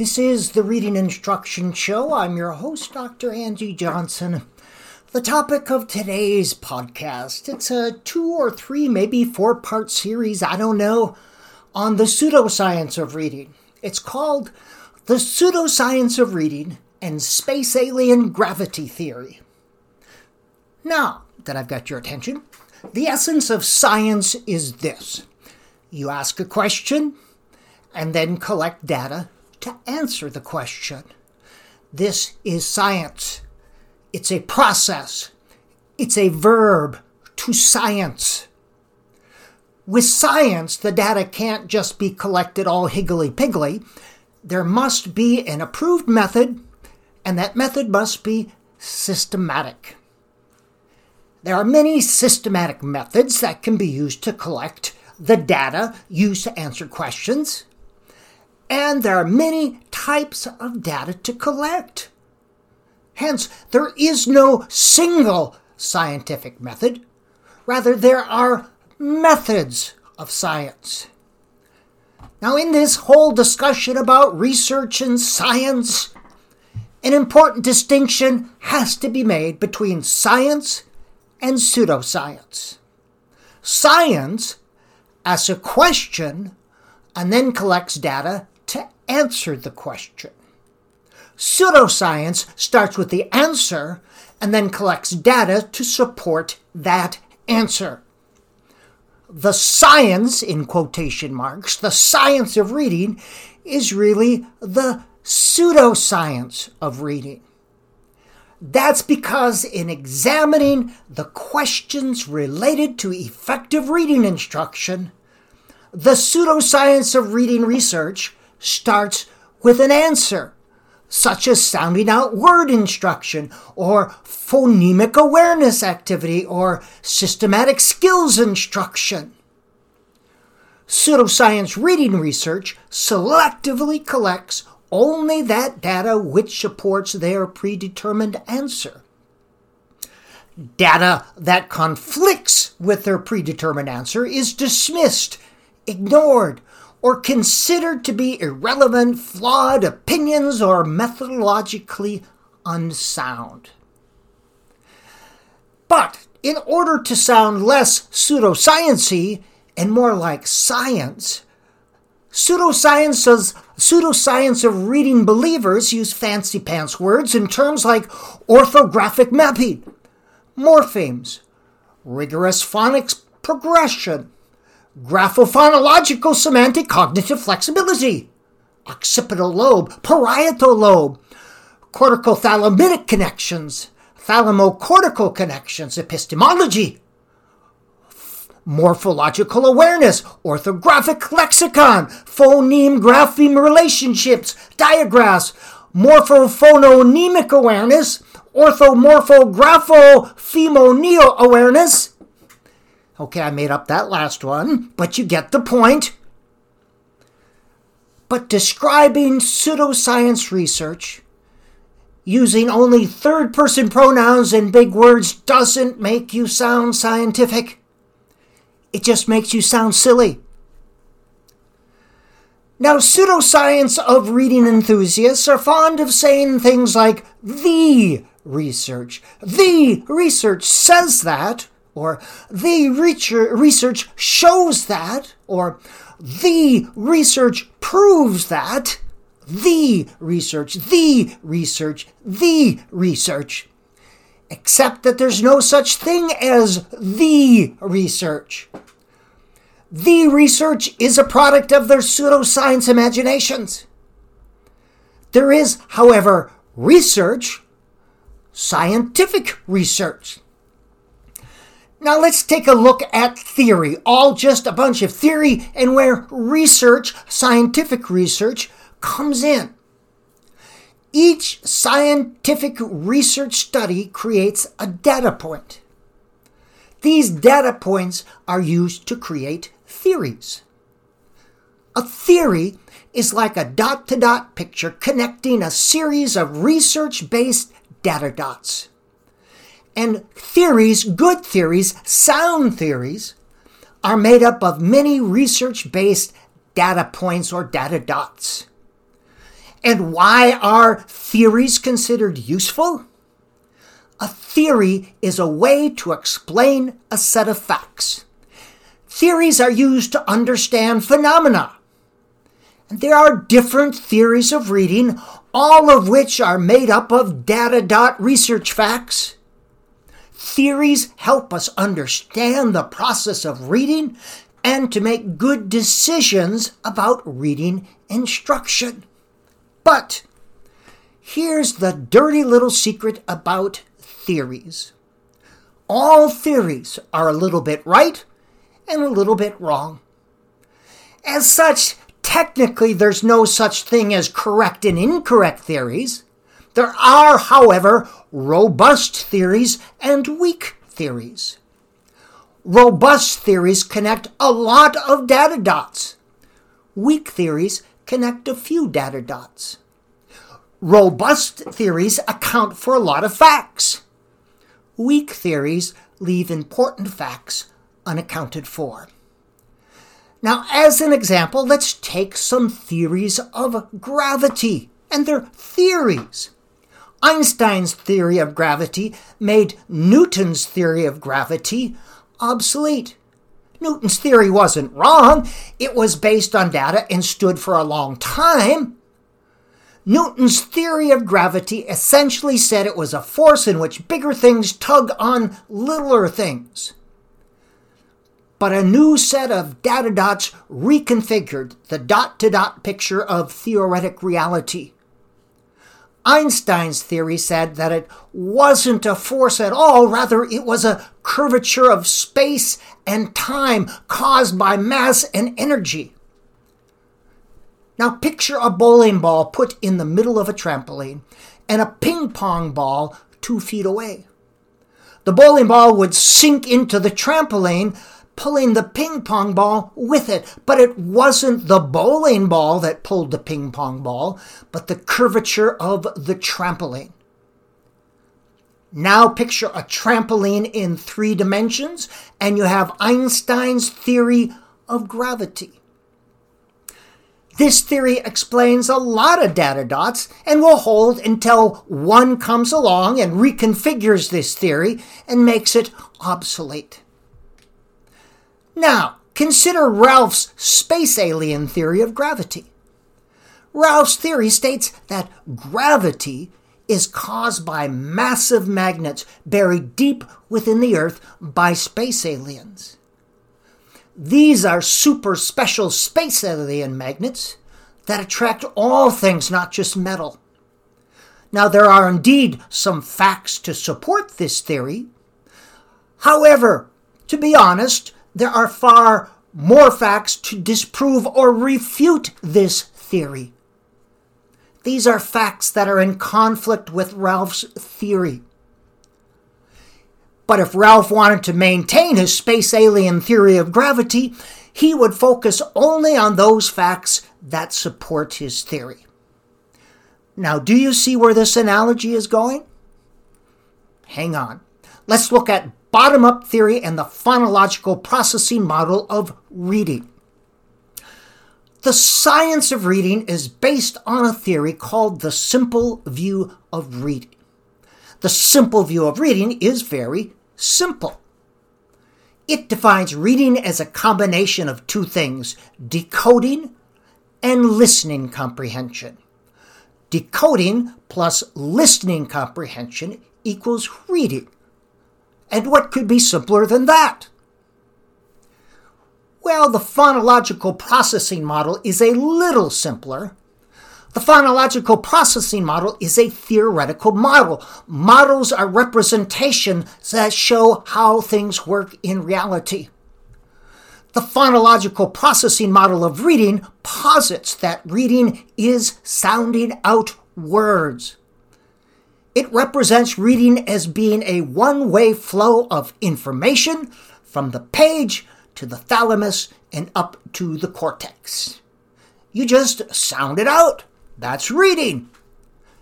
This is the Reading Instruction Show. I'm your host, Dr. Andy Johnson. The topic of today's podcast, it's a two or three, maybe four part series, I don't know, on the pseudoscience of reading. It's called The Pseudoscience of Reading and Space Alien Gravity Theory. Now that I've got your attention, the essence of science is this you ask a question and then collect data to answer the question. This is science. It's a process. It's a verb to science. With science, the data can't just be collected all higgly piggly. There must be an approved method, and that method must be systematic. There are many systematic methods that can be used to collect the data used to answer questions and there are many types of data to collect. Hence, there is no single scientific method. Rather, there are methods of science. Now, in this whole discussion about research and science, an important distinction has to be made between science and pseudoscience. Science asks a question and then collects data answer the question. Pseudoscience starts with the answer and then collects data to support that answer. The science, in quotation marks, the science of reading is really the pseudoscience of reading. That's because in examining the questions related to effective reading instruction, the pseudoscience of reading research starts with an answer, such as sounding out word instruction, or phonemic awareness activity, or systematic skills instruction. Pseudoscience reading research selectively collects only that data which supports their predetermined answer. Data that conflicts with their predetermined answer is dismissed, ignored, or considered to be irrelevant, flawed opinions, or methodologically unsound. But in order to sound less pseudosciency and more like science, pseudosciences pseudoscience of reading believers use fancy pants words in terms like orthographic mapping, morphemes, rigorous phonics progression, graphophonological semantic cognitive flexibility, occipital lobe, parietal lobe, cortico-thalamidic connections, thalamocortical connections, epistemology, morphological awareness, orthographic lexicon, phoneme grapheme relationships, diagraphs, morphophonemic awareness, orthomorphographophemonial awareness, Okay, I made up that last one, but you get the point. But describing pseudoscience research using only third person pronouns and big words doesn't make you sound scientific. It just makes you sound silly. Now, pseudoscience of reading enthusiasts are fond of saying things like the research. The research says that, or the research shows that, or the research proves that, the research, the research, the research. Except that there's no such thing as the research. The research is a product of their pseudoscience imaginations. There is, however, research, scientific research. Now let's take a look at theory, all just a bunch of theory and where research, scientific research, comes in. Each scientific research study creates a data point. These data points are used to create theories. A theory is like a dot to dot picture connecting a series of research based data dots. And theories, good theories, sound theories, are made up of many research based data points or data dots. And why are theories considered useful? A theory is a way to explain a set of facts. Theories are used to understand phenomena. And there are different theories of reading, all of which are made up of data dot research facts. Theories help us understand the process of reading and to make good decisions about reading instruction. But here's the dirty little secret about theories all theories are a little bit right and a little bit wrong. As such, technically, there's no such thing as correct and incorrect theories. There are, however, robust theories and weak theories. Robust theories connect a lot of data dots. Weak theories connect a few data dots. Robust theories account for a lot of facts. Weak theories leave important facts unaccounted for. Now, as an example, let's take some theories of gravity and their theories. Einstein's theory of gravity made Newton's theory of gravity obsolete. Newton's theory wasn't wrong, it was based on data and stood for a long time. Newton's theory of gravity essentially said it was a force in which bigger things tug on littler things. But a new set of data dots reconfigured the dot to dot picture of theoretic reality. Einstein's theory said that it wasn't a force at all, rather, it was a curvature of space and time caused by mass and energy. Now, picture a bowling ball put in the middle of a trampoline and a ping pong ball two feet away. The bowling ball would sink into the trampoline, pulling the ping pong ball with it. But it wasn't the bowling ball that pulled the ping pong ball, but the curvature of the trampoline. Now picture a trampoline in three dimensions, and you have Einstein's theory of gravity. This theory explains a lot of data dots and will hold until one comes along and reconfigures this theory and makes it obsolete. Now, consider Ralph's space alien theory of gravity. Ralph's theory states that gravity is caused by massive magnets buried deep within the Earth by space aliens. These are super special space alien magnets that attract all things, not just metal. Now, there are indeed some facts to support this theory. However, to be honest, there are far more facts to disprove or refute this theory. These are facts that are in conflict with Ralph's theory. But if Ralph wanted to maintain his space alien theory of gravity, he would focus only on those facts that support his theory. Now, do you see where this analogy is going? Hang on. Let's look at bottom up theory and the phonological processing model of reading. The science of reading is based on a theory called the simple view of reading. The simple view of reading is very simple. It defines reading as a combination of two things decoding and listening comprehension. Decoding plus listening comprehension equals reading. And what could be simpler than that? Well, the phonological processing model is a little simpler. The phonological processing model is a theoretical model. Models are representations that show how things work in reality. The phonological processing model of reading posits that reading is sounding out words. It represents reading as being a one way flow of information from the page to the thalamus and up to the cortex. You just sound it out. That's reading.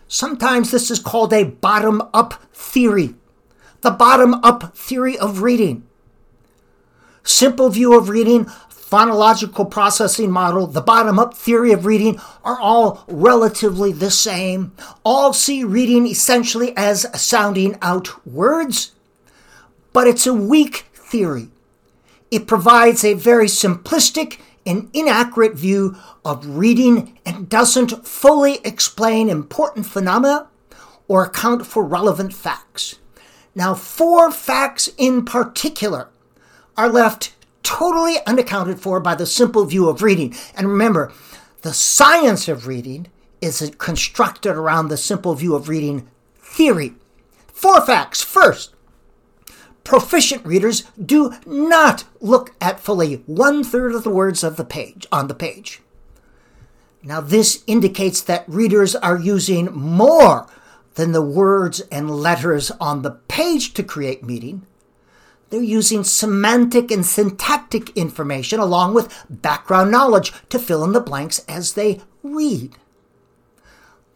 Sometimes this is called a bottom up theory. The bottom up theory of reading. Simple view of reading phonological processing model, the bottom up theory of reading are all relatively the same. All see reading essentially as sounding out words, but it's a weak theory. It provides a very simplistic and inaccurate view of reading and doesn't fully explain important phenomena or account for relevant facts. Now, four facts in particular are left totally unaccounted for by the simple view of reading. And remember, the science of reading is constructed around the simple view of reading theory. Four facts. First, proficient readers do not look at fully one third of the words of the page on the page. Now, this indicates that readers are using more than the words and letters on the page to create meaning, they're using semantic and syntactic information along with background knowledge to fill in the blanks as they read.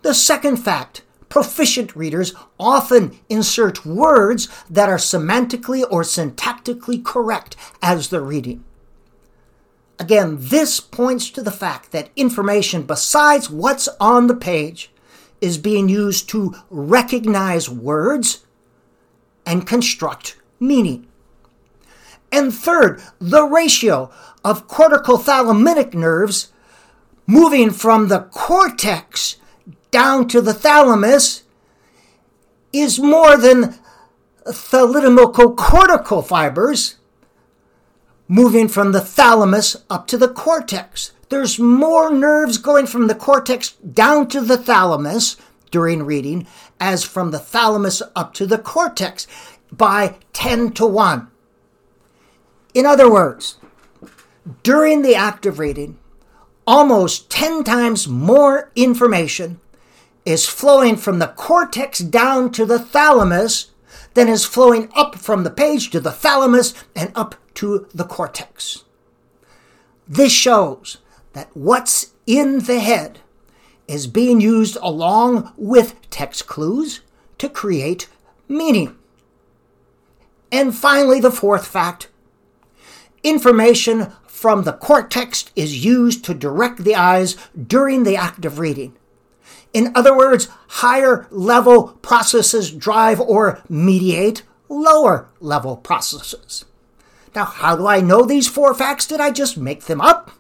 The second fact proficient readers often insert words that are semantically or syntactically correct as they're reading. Again, this points to the fact that information besides what's on the page is being used to recognize words and construct meaning. And third, the ratio of cortical thalamic nerves moving from the cortex down to the thalamus is more than thalamocortical fibers moving from the thalamus up to the cortex. There's more nerves going from the cortex down to the thalamus during reading as from the thalamus up to the cortex by 10 to 1. In other words, during the act of reading, almost 10 times more information is flowing from the cortex down to the thalamus than is flowing up from the page to the thalamus and up to the cortex. This shows that what's in the head is being used along with text clues to create meaning. And finally, the fourth fact Information from the cortex is used to direct the eyes during the act of reading. In other words, higher level processes drive or mediate lower level processes. Now, how do I know these four facts? Did I just make them up?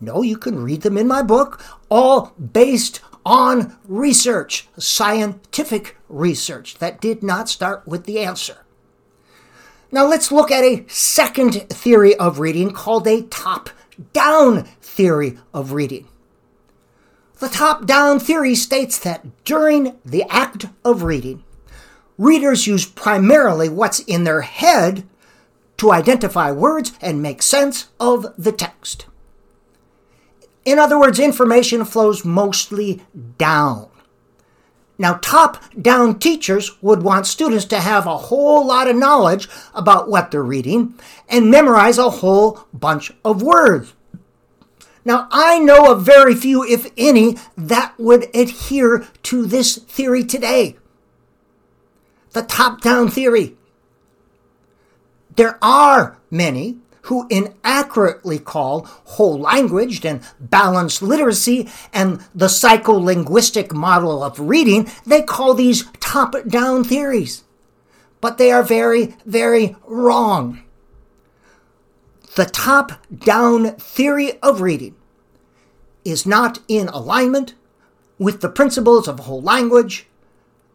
No, you can read them in my book, all based on research, scientific research that did not start with the answer. Now let's look at a second theory of reading called a top down theory of reading. The top down theory states that during the act of reading, readers use primarily what's in their head to identify words and make sense of the text. In other words, information flows mostly down. Now, top down teachers would want students to have a whole lot of knowledge about what they're reading and memorize a whole bunch of words. Now, I know of very few, if any, that would adhere to this theory today. The top down theory. There are many who inaccurately call whole language and balanced literacy and the psycholinguistic model of reading, they call these top-down theories. But they are very, very wrong. The top-down theory of reading is not in alignment with the principles of whole language,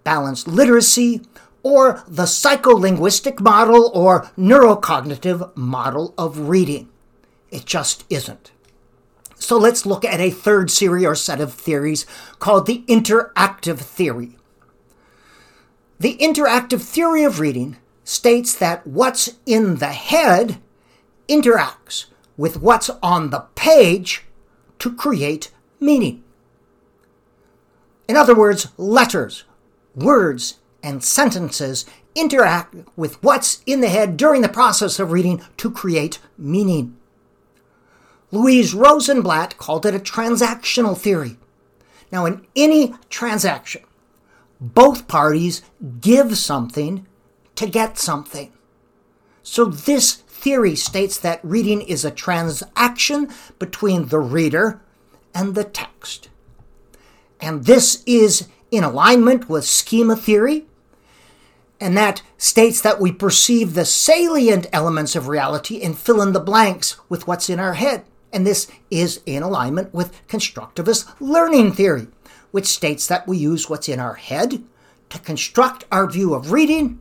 balanced literacy, or the psycholinguistic model or neurocognitive model of reading. It just isn't. So let's look at a third series or set of theories called the interactive theory. The interactive theory of reading states that what's in the head interacts with what's on the page to create meaning. In other words, letters, words, and sentences interact with what's in the head during the process of reading to create meaning. Louise Rosenblatt called it a transactional theory. Now, in any transaction, both parties give something to get something. So, this theory states that reading is a transaction between the reader and the text. And this is in alignment with schema theory, and that states that we perceive the salient elements of reality and fill in the blanks with what's in our head. And this is in alignment with constructivist learning theory, which states that we use what's in our head to construct our view of reading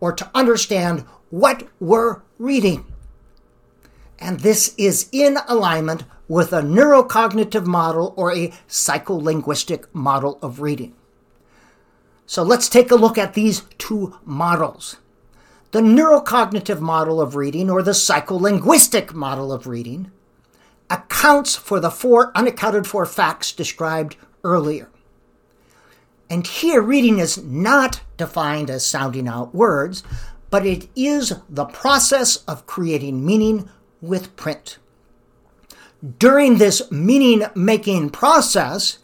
or to understand what we're reading. And this is in alignment with a neurocognitive model or a psycholinguistic model of reading. So let's take a look at these two models. The neurocognitive model of reading or the psycholinguistic model of reading accounts for the four unaccounted for facts described earlier. And here, reading is not defined as sounding out words, but it is the process of creating meaning with print. During this meaning making process,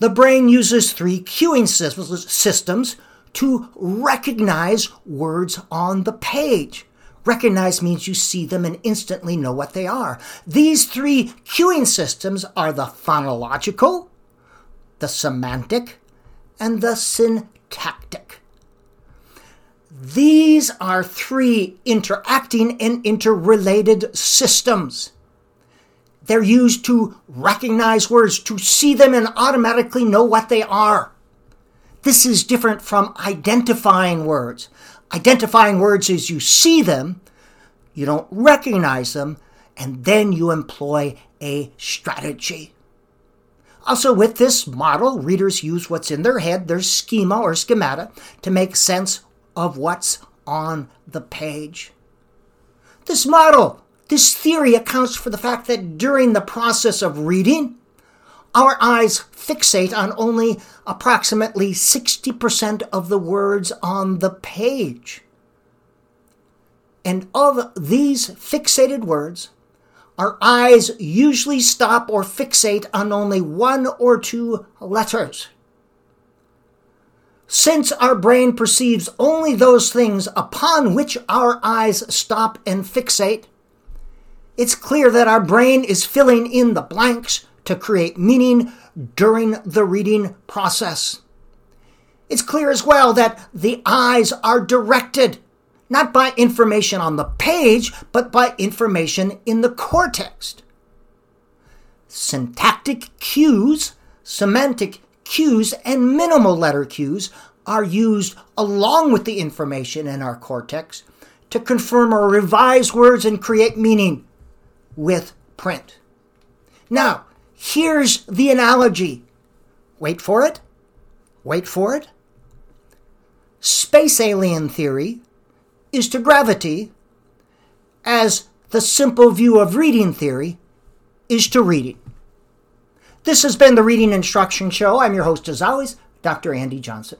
the brain uses three cueing systems to recognize words on the page. Recognize means you see them and instantly know what they are. These three cueing systems are the phonological, the semantic, and the syntactic. These are three interacting and interrelated systems. They're used to recognize words, to see them and automatically know what they are. This is different from identifying words. Identifying words is you see them, you don't recognize them, and then you employ a strategy. Also, with this model, readers use what's in their head, their schema or schemata, to make sense of what's on the page. This model this theory accounts for the fact that during the process of reading, our eyes fixate on only approximately 60% of the words on the page. And of these fixated words, our eyes usually stop or fixate on only one or two letters. Since our brain perceives only those things upon which our eyes stop and fixate, it's clear that our brain is filling in the blanks to create meaning during the reading process. It's clear as well that the eyes are directed not by information on the page, but by information in the cortex. Syntactic cues, semantic cues, and minimal letter cues are used along with the information in our cortex to confirm or revise words and create meaning with print. Now, here's the analogy. Wait for it. Wait for it. Space alien theory is to gravity as the simple view of reading theory is to reading. This has been the Reading Instruction Show. I'm your host, as always, Dr. Andy Johnson.